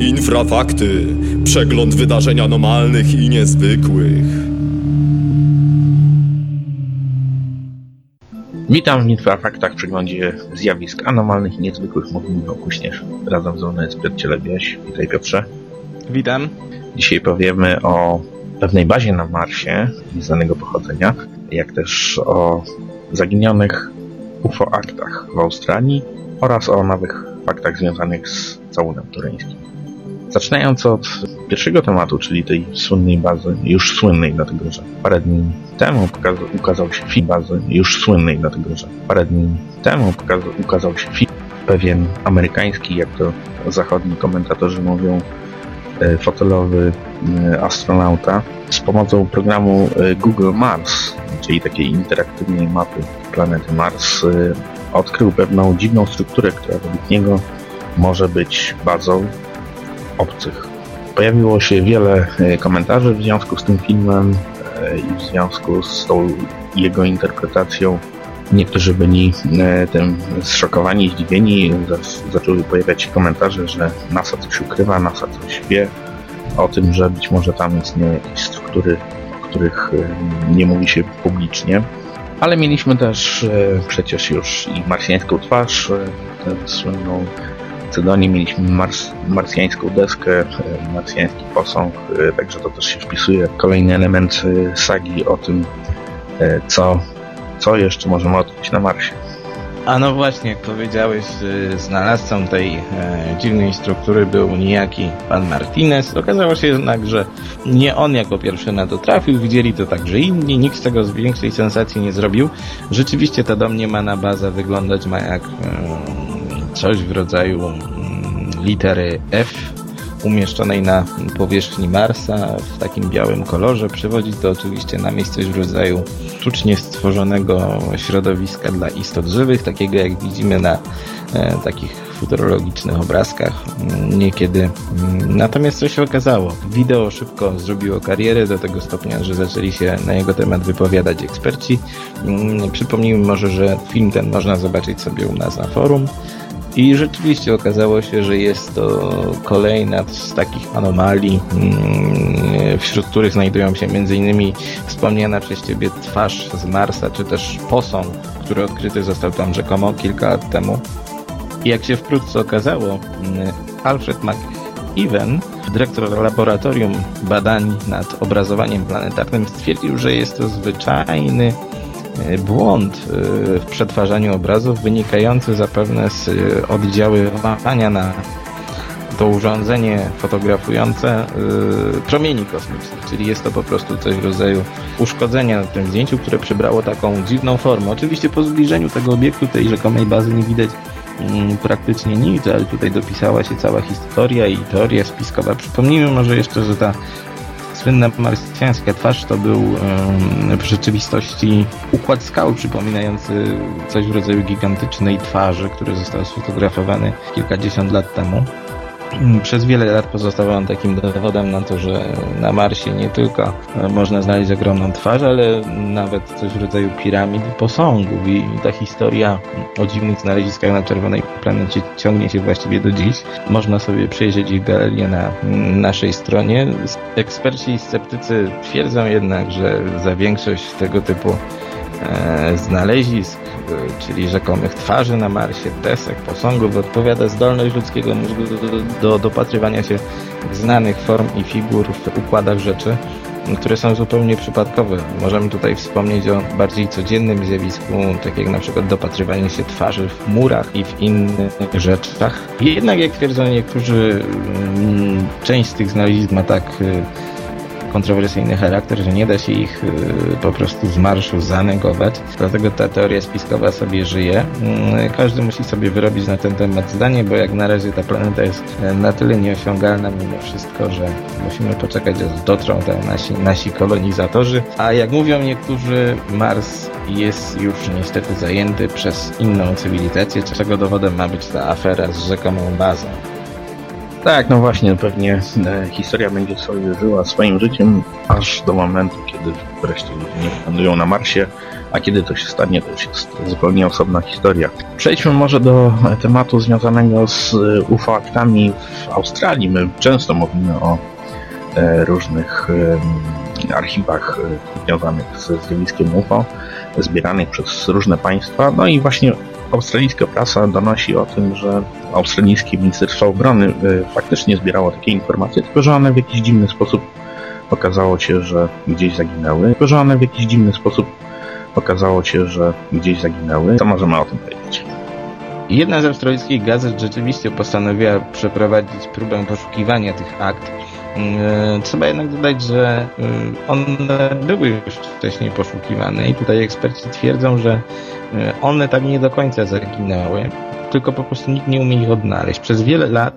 Infrafakty. Przegląd wydarzeń anomalnych i niezwykłych. Witam w Infrafaktach w przeglądzie zjawisk anomalnych i niezwykłych mówimy o Kuśnierz. Razem ze mną jest Piotr Cielebiaś. Witaj Piotrze. Witam. Dzisiaj powiemy o pewnej bazie na Marsie nieznanego pochodzenia, jak też o zaginionych UFO-aktach w Australii oraz o nowych faktach związanych z całunem tureńskim. Zaczynając od pierwszego tematu, czyli tej słynnej bazy, już słynnej, dlatego że parę dni temu ukazał się film bazy, już słynnej, dlatego że parę dni temu ukazał się film pewien amerykański, jak to zachodni komentatorzy mówią, e, fotelowy e, astronauta z pomocą programu e, Google Mars, czyli takiej interaktywnej mapy planety Mars, odkrył pewną dziwną strukturę, która według niego może być bazą obcych. Pojawiło się wiele e, komentarzy w związku z tym filmem e, i w związku z tą jego interpretacją. Niektórzy byli e, tym zszokowani, zdziwieni. Zaczęły pojawiać się komentarze, że NASA coś ukrywa, NASA coś wie o tym, że być może tam istnieją jakieś struktury, o których nie mówi się publicznie. Ale mieliśmy też przecież już i marsjańską twarz, tę słynną Macedonie mieliśmy mars, marsjańską deskę, e, marsjański posąg, e, także to też się wpisuje. Kolejny element e, sagi o tym, co, co jeszcze możemy odkryć na Marsie. A no właśnie, jak powiedziałeś, znalazcą tej dziwnej struktury był niejaki pan Martinez. Okazało się jednak, że nie on jako pierwszy na to trafił, widzieli to także inni, nikt z tego z większej sensacji nie zrobił. Rzeczywiście ta domniemana baza wyglądać ma jak coś w rodzaju mm, litery F umieszczonej na powierzchni Marsa w takim białym kolorze. Przywodzi to oczywiście na miejsce w rodzaju sztucznie stworzonego środowiska dla istot żywych, takiego jak widzimy na e, takich futurologicznych obrazkach mm, niekiedy. Mm, natomiast co się okazało? Wideo szybko zrobiło karierę do tego stopnia, że zaczęli się na jego temat wypowiadać eksperci. Przypomnijmy może, że film ten można zobaczyć sobie u nas na forum. I rzeczywiście okazało się, że jest to kolejna z takich anomalii, mm, wśród których znajdują się m.in. wspomniana przez Ciebie twarz z Marsa, czy też posąg, który odkryty został tam rzekomo kilka lat temu. I jak się wkrótce okazało, mm, Alfred McEwen, dyrektor laboratorium badań nad obrazowaniem planetarnym, stwierdził, że jest to zwyczajny błąd e, w przetwarzaniu obrazów wynikający zapewne z e, oddziaływania na to urządzenie fotografujące promieni kosmicznych, czyli jest to po prostu coś w rodzaju uszkodzenia na tym zdjęciu, które przybrało taką dziwną formę. Oczywiście po zbliżeniu tego obiektu, tej rzekomej bazy nie widać mm, praktycznie nic, ale tutaj dopisała się cała historia i teoria spiskowa. Przypomnijmy może jeszcze, że ta słynna marsjańska twarz to był w rzeczywistości układ skał przypominający coś w rodzaju gigantycznej twarzy, który został sfotografowany kilkadziesiąt lat temu. Mm, przez wiele lat pozostawał on takim dowodem na to, że na Marsie nie tylko e, można znaleźć ogromną twarz, ale nawet coś w rodzaju piramid i posągów. I ta historia o dziwnych znaleziskach na czerwonej planecie ciągnie się właściwie do dziś. Można sobie przejrzeć ich galerię na mm, naszej stronie. Eksperci i sceptycy twierdzą jednak, że za większość tego typu e, znalezisk czyli rzekomych twarzy na Marsie, desek, posągów, odpowiada zdolność ludzkiego mózgu do, do, do dopatrywania się znanych form i figur w układach rzeczy, które są zupełnie przypadkowe. Możemy tutaj wspomnieć o bardziej codziennym zjawisku, tak jak na przykład dopatrywanie się twarzy w murach i w innych rzeczach. Jednak jak twierdzą niektórzy, mm, część z tych znalezisk ma tak y, kontrowersyjny charakter, że nie da się ich y, po prostu z marszu zanegować. Dlatego ta teoria spiskowa sobie żyje. Mm, każdy musi sobie wyrobić na ten temat zdanie, bo jak na razie ta planeta jest e, na tyle nieosiągalna mimo wszystko, że musimy poczekać, aż dotrą tam nasi, nasi kolonizatorzy. A jak mówią niektórzy, Mars jest już niestety zajęty przez inną cywilizację, czego dowodem ma być ta afera z rzekomą bazą. Tak, no właśnie, pewnie e, historia będzie sobie żyła swoim życiem, aż do momentu, kiedy wreszcie ludzie nie wylądują na Marsie, a kiedy to się stanie, to już jest zupełnie osobna historia. Przejdźmy może do e, tematu związanego z e, UFO-aktami w Australii. My często mówimy o różnych archiwach związanych ze zjawiskiem UFO, zbieranych przez różne państwa, no i właśnie australijska prasa donosi o tym, że australijskie Ministerstwo Obrony y, faktycznie zbierało takie informacje, tylko że one w jakiś dziwny sposób okazało się, że gdzieś zaginęły. Tylko że one w jakiś dziwny sposób okazało się, że gdzieś zaginęły. Co możemy o tym powiedzieć? Jedna z australijskich gazet rzeczywiście postanowiła przeprowadzić próbę poszukiwania tych akt. Mm, Trzeba jednak dodać, że mm, one były już wcześniej poszukiwane i tutaj eksperci twierdzą, że y, one tak nie do końca zaginęły, tylko po prostu nikt nie umie ich odnaleźć. Przez wiele lat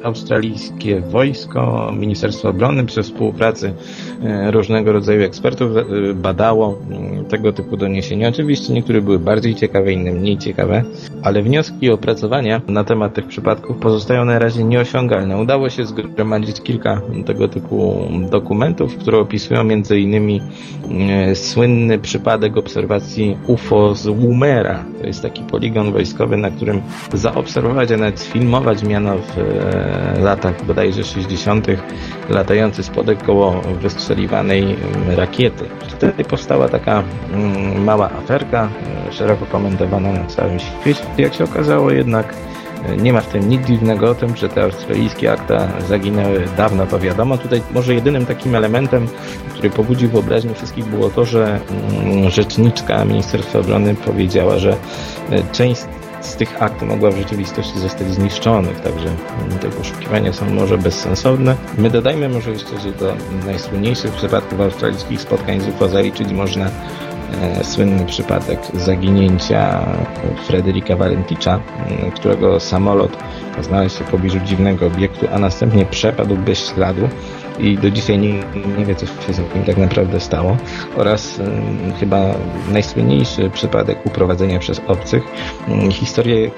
y, australijskie wojsko, Ministerstwo Obrony przy współpracy y, różnego rodzaju ekspertów y, badało tego typu doniesienia. Oczywiście niektóre były bardziej ciekawe, inne mniej ciekawe, ale wnioski i opracowania na temat tych przypadków pozostają na razie nieosiągalne. Udało się zgromadzić kilka tego typu dokumentów, które opisują e, słynny przypadek obserwacji UFO z Woomera. To jest taki poligon wojskowy, na którym zaobserwować, a nawet sfilmować miano w e, latach bodajże 60. latający spodek koło wystrzeliwanej mm, rakiety. Wtedy powstała taka mm, mała aferka, e, szeroko komentowana na całym świecie. Jak się okazało jednak e, nie ma w tym nic dziwnego o tym, że te australijskie akta zaginęły dawno, to wiadomo. Tutaj może jedynym takim elementem, który pobudził wyobraźnię wszystkich było to, że mm, rzeczniczka Ministerstwa Obrony powiedziała, że e, część z tych akt mogła w rzeczywistości zostać zniszczonych, także te poszukiwania są może bezsensowne. My dodajmy może jeszcze, że do najsłynniejszych przypadków australijskich spotkań z UFO zaliczyć można e, słynny przypadek zaginięcia Frederika Valenticza, m, którego samolot znalazł się w pobliżu dziwnego obiektu, a następnie przepadł bez śladu i do dzisiaj nie, nie wie, co się z nim tak naprawdę stało. Oraz ym, chyba najsłynniejszy przypadek uprowadzenia przez obcych, ym, historię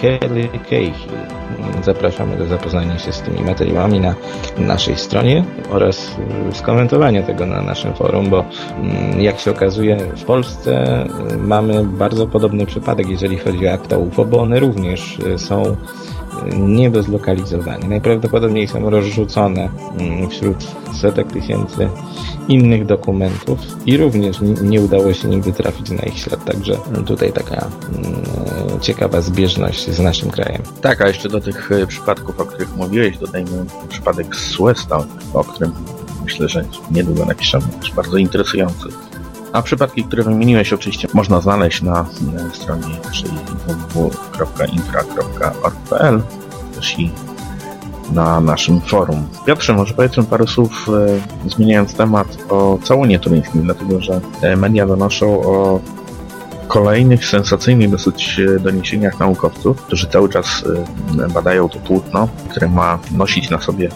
Kelly Cahill. Zapraszamy do zapoznania się z tymi materiałami na naszej stronie oraz skomentowania tego na naszym forum, bo mm, jak się okazuje w Polsce mamy bardzo podobny przypadek, jeżeli chodzi o akta UFO, bo one również y, są nie do zlokalizowania. Najprawdopodobniej są rozrzucone mm, wśród setek tysięcy innych dokumentów i również nie udało się nigdy trafić na ich ślad. Także tutaj taka mm, ciekawa zbieżność z naszym krajem. Tak, a jeszcze do tych e, przypadków, o których mówiłeś, dodajmy przypadek z Weston, o którym myślę, że niedługo napiszemy, też bardzo interesujący. A przypadki, które wymieniłeś, oczywiście można znaleźć na stronie www.infra.org.pl też i na naszym forum. Piotrze, może powiedzmy parę słów, e, zmieniając temat, o całunie turyńskim, dlatego że e, media donoszą o kolejnych sensacyjnych dosyć e, doniesieniach naukowców, którzy cały czas e, badają to płótno, które ma nosić na sobie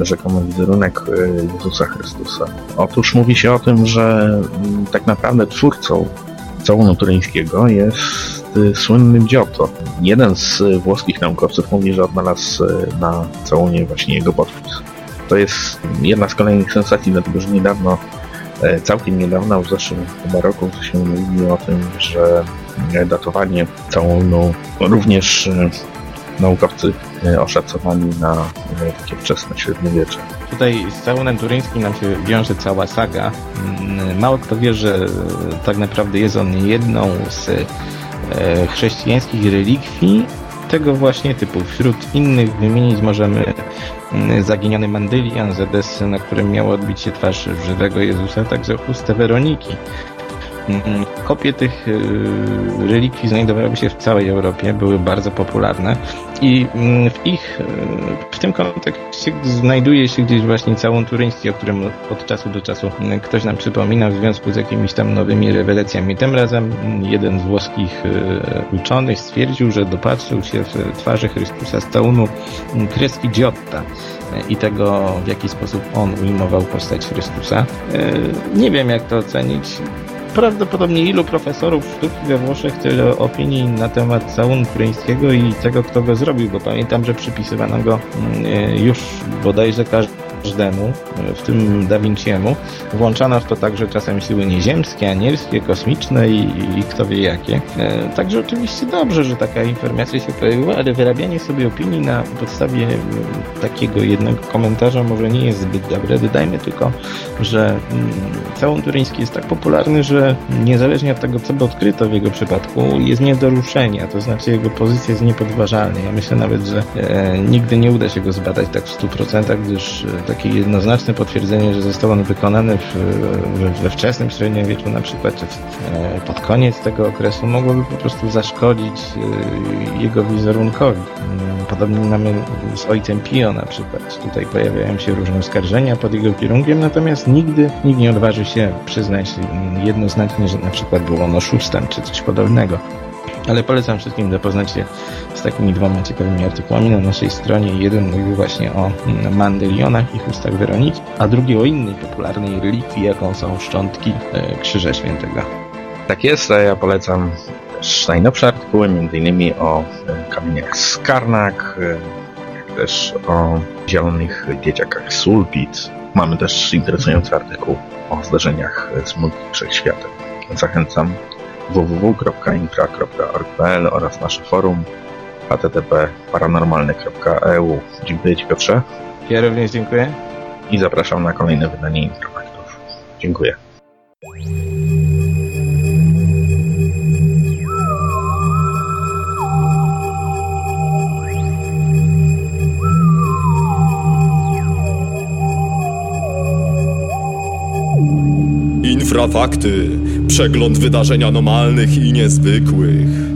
rzekomy wizerunek e, Jezusa Chrystusa. Otóż mówi się o tym, że mm, tak naprawdę twórcą całunu turyńskiego jest e, słynny Giotto. Jeden z e, włoskich naukowców mówi, że odnalazł na całunie właśnie jego podpis. To jest jedna z kolejnych sensacji, dlatego że niedawno E, Całkiem niedawno, w zeszłym chyba roku, się mówi o tym, że e, datowanie całunu również e, naukowcy e, oszacowali na e, takie wczesne średniowiecze. Tutaj z całunem turyńskim nam się wiąże cała saga. Mm, Mało kto wie, że tak naprawdę jest on jedną z e, chrześcijańskich relikwii tego właśnie typu. Wśród innych wymienić możemy mm, zaginiony mandylian z Edessy, na którym miało odbić się twarz żywego Jezusa, także chustę Weroniki. Mm, Kopie tych y, relikwii znajdowały się w całej Europie, były bardzo popularne i mm, w ich, y, w tym kontekście znajduje się gdzieś właśnie całą turyński, o którym od czasu do czasu mm, ktoś nam przypomina w związku z jakimiś tam nowymi rewelacjami. Tym razem mm, jeden z włoskich y, uczonych stwierdził, że dopatrzył się w twarzy Chrystusa z całunu mm, kreski Giotta i tego, w jaki sposób on ujmował postać Chrystusa. Y, Nie wiem, jak to ocenić prawdopodobnie ilu profesorów sztuki we Włoszech tyle opinii na temat całunu turyńskiego i tego, kto go zrobił, bo pamiętam, że przypisywano go mm, e, już bodajże każdemu, e, w tym Da Vinciemu. Włączano w to także czasem siły nieziemskie, anielskie, kosmiczne i, i kto wie jakie. E, Także oczywiście dobrze, że taka informacja się pojawiła, ale wyrabianie sobie opinii na podstawie takiego jednego komentarza może nie jest zbyt dobre. Dodajmy tylko, że całun turyński jest tak popularny, że niezależnie od tego, co by odkryto w jego przypadku, jest nie do ruszenia, to znaczy jego pozycja jest niepodważalna. Ja myślę nawet, że e, nigdy nie uda się go zbadać tak w 100%, gdyż e, takie jednoznaczne potwierdzenie, że został on wykonany w, we, we wczesnym średniowieczu na przykład, czy w, e, pod koniec tego okresu, mogłoby po prostu zaszkodzić e, jego wizerunkowi. Mm, Podobnie mamy z ojcem Pio na przykład. Tutaj pojawiają się różne oskarżenia pod jego kierunkiem, natomiast nigdy nikt nie odważy się przyznać mm, jednoznacznie, że na przykład był on oszustem, czy coś podobnego. Ale polecam wszystkim zapoznać się z takimi dwoma ciekawymi artykułami na naszej stronie. Jeden mówił właśnie o mm, mandylionach i chustach Weroniki, a drugi o innej popularnej relikwii, jaką są szczątki e, Krzyża Świętego. Tak jest, ja polecam też najnowsze artykuły, m.in. o e, kamieniach z Karnak, e, jak też o zielonych dzieciakach Sulpit. Mamy też interesujący artykuł o zdarzeniach z multi wszechświatem. Zachęcam www.infra.org.pl oraz nasze forum http paranormalny.eu. Dziękuję Ci Piotrze Ja również dziękuję. i zapraszam na kolejne wydanie Introfaktów. Dziękuję. Infrafakty. Przegląd wydarzeń anomalnych i niezwykłych.